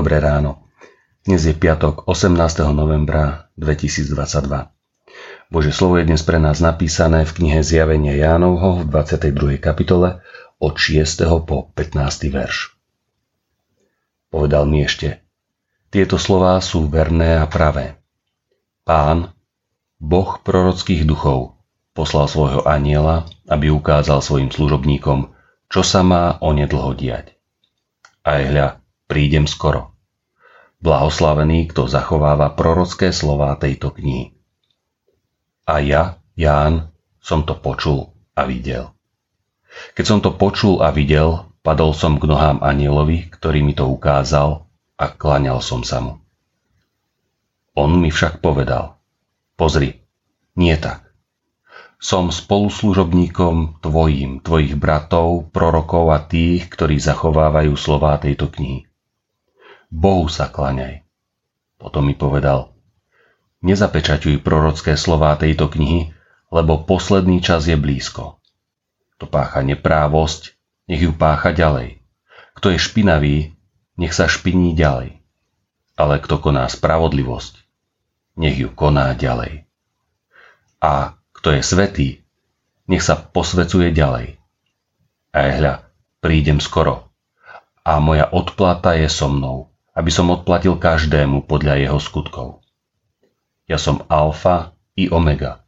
Dobré ráno. Dnes je piatok 18. novembra 2022. Bože slovo je dnes pre nás napísané v knihe Zjavenia Jánovho v 22. kapitole od 6. po 15. verš. Povedal mi ešte, tieto slová sú verné a pravé. Pán, Boh prorockých duchov, poslal svojho aniela, aby ukázal svojim služobníkom, čo sa má onedlho diať. Aj hľa, prídem skoro. Blahoslavený, kto zachováva prorocké slová tejto knihy. A ja, Ján, som to počul a videl. Keď som to počul a videl, padol som k nohám anielovi, ktorý mi to ukázal a klaňal som sa mu. On mi však povedal, pozri, nie tak. Som spoluslužobníkom tvojim, tvojich bratov, prorokov a tých, ktorí zachovávajú slová tejto knihy. Bohu sa klaňaj. Potom mi povedal, nezapečaťuj prorocké slová tejto knihy, lebo posledný čas je blízko. Kto pácha neprávosť, nech ju pácha ďalej. Kto je špinavý, nech sa špiní ďalej. Ale kto koná spravodlivosť, nech ju koná ďalej. A kto je svetý, nech sa posvecuje ďalej. A prídem skoro. A moja odplata je so mnou, aby som odplatil každému podľa jeho skutkov. Ja som alfa i omega,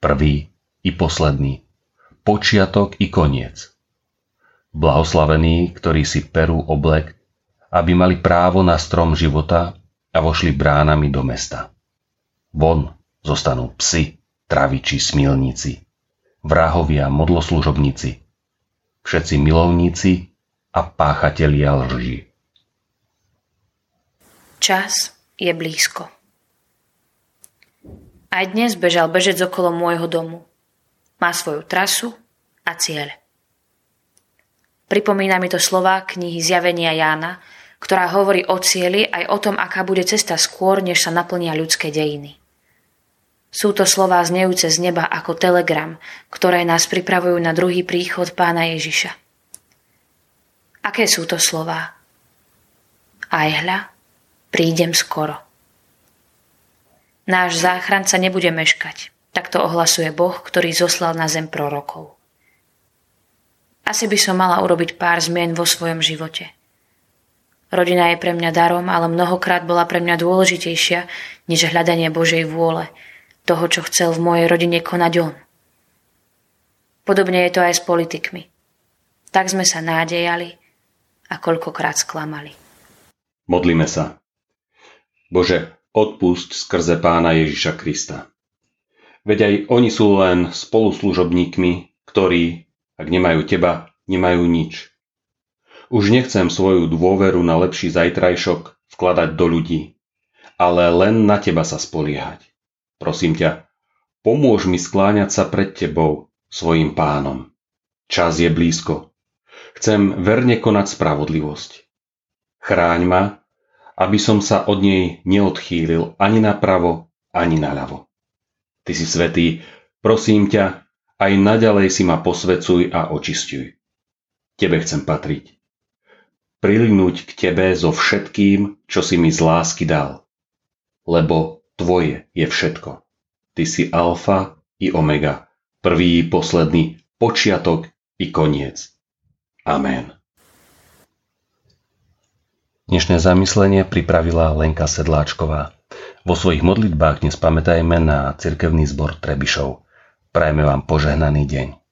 prvý i posledný, počiatok i koniec. Blahoslavení, ktorí si perú oblek, aby mali právo na strom života a vošli bránami do mesta. Von zostanú psi, traviči, smilníci, vrahovia, modloslužobníci, všetci milovníci a páchatelia lží. Čas je blízko. Aj dnes bežal bežec okolo môjho domu. Má svoju trasu a cieľ. Pripomína mi to slova knihy Zjavenia Jána, ktorá hovorí o cieli aj o tom, aká bude cesta skôr, než sa naplnia ľudské dejiny. Sú to slová znejúce z neba ako telegram, ktoré nás pripravujú na druhý príchod pána Ježiša. Aké sú to slová? Aj hľa, prídem skoro. Náš záchranca nebude meškať, takto ohlasuje Boh, ktorý zoslal na zem prorokov. Asi by som mala urobiť pár zmien vo svojom živote. Rodina je pre mňa darom, ale mnohokrát bola pre mňa dôležitejšia než hľadanie Božej vôle, toho, čo chcel v mojej rodine konať On. Podobne je to aj s politikmi. Tak sme sa nádejali a koľkokrát sklamali. Modlíme sa. Bože, odpusť skrze pána Ježiša Krista. Veď aj oni sú len spoluslužobníkmi, ktorí, ak nemajú teba, nemajú nič. Už nechcem svoju dôveru na lepší zajtrajšok vkladať do ľudí, ale len na teba sa spoliehať. Prosím ťa, pomôž mi skláňať sa pred tebou, svojim pánom. Čas je blízko. Chcem verne konať spravodlivosť. Chráň ma aby som sa od nej neodchýlil ani napravo, ani naľavo. Ty si svetý, prosím ťa, aj naďalej si ma posvecuj a očistuj. Tebe chcem patriť. Prilinúť k tebe so všetkým, čo si mi z lásky dal. Lebo tvoje je všetko. Ty si alfa i omega, prvý posledný, počiatok i koniec. Amen. Dnešné zamyslenie pripravila Lenka Sedláčková. Vo svojich modlitbách dnes pamätajme na cirkevný zbor Trebišov. Prajme vám požehnaný deň.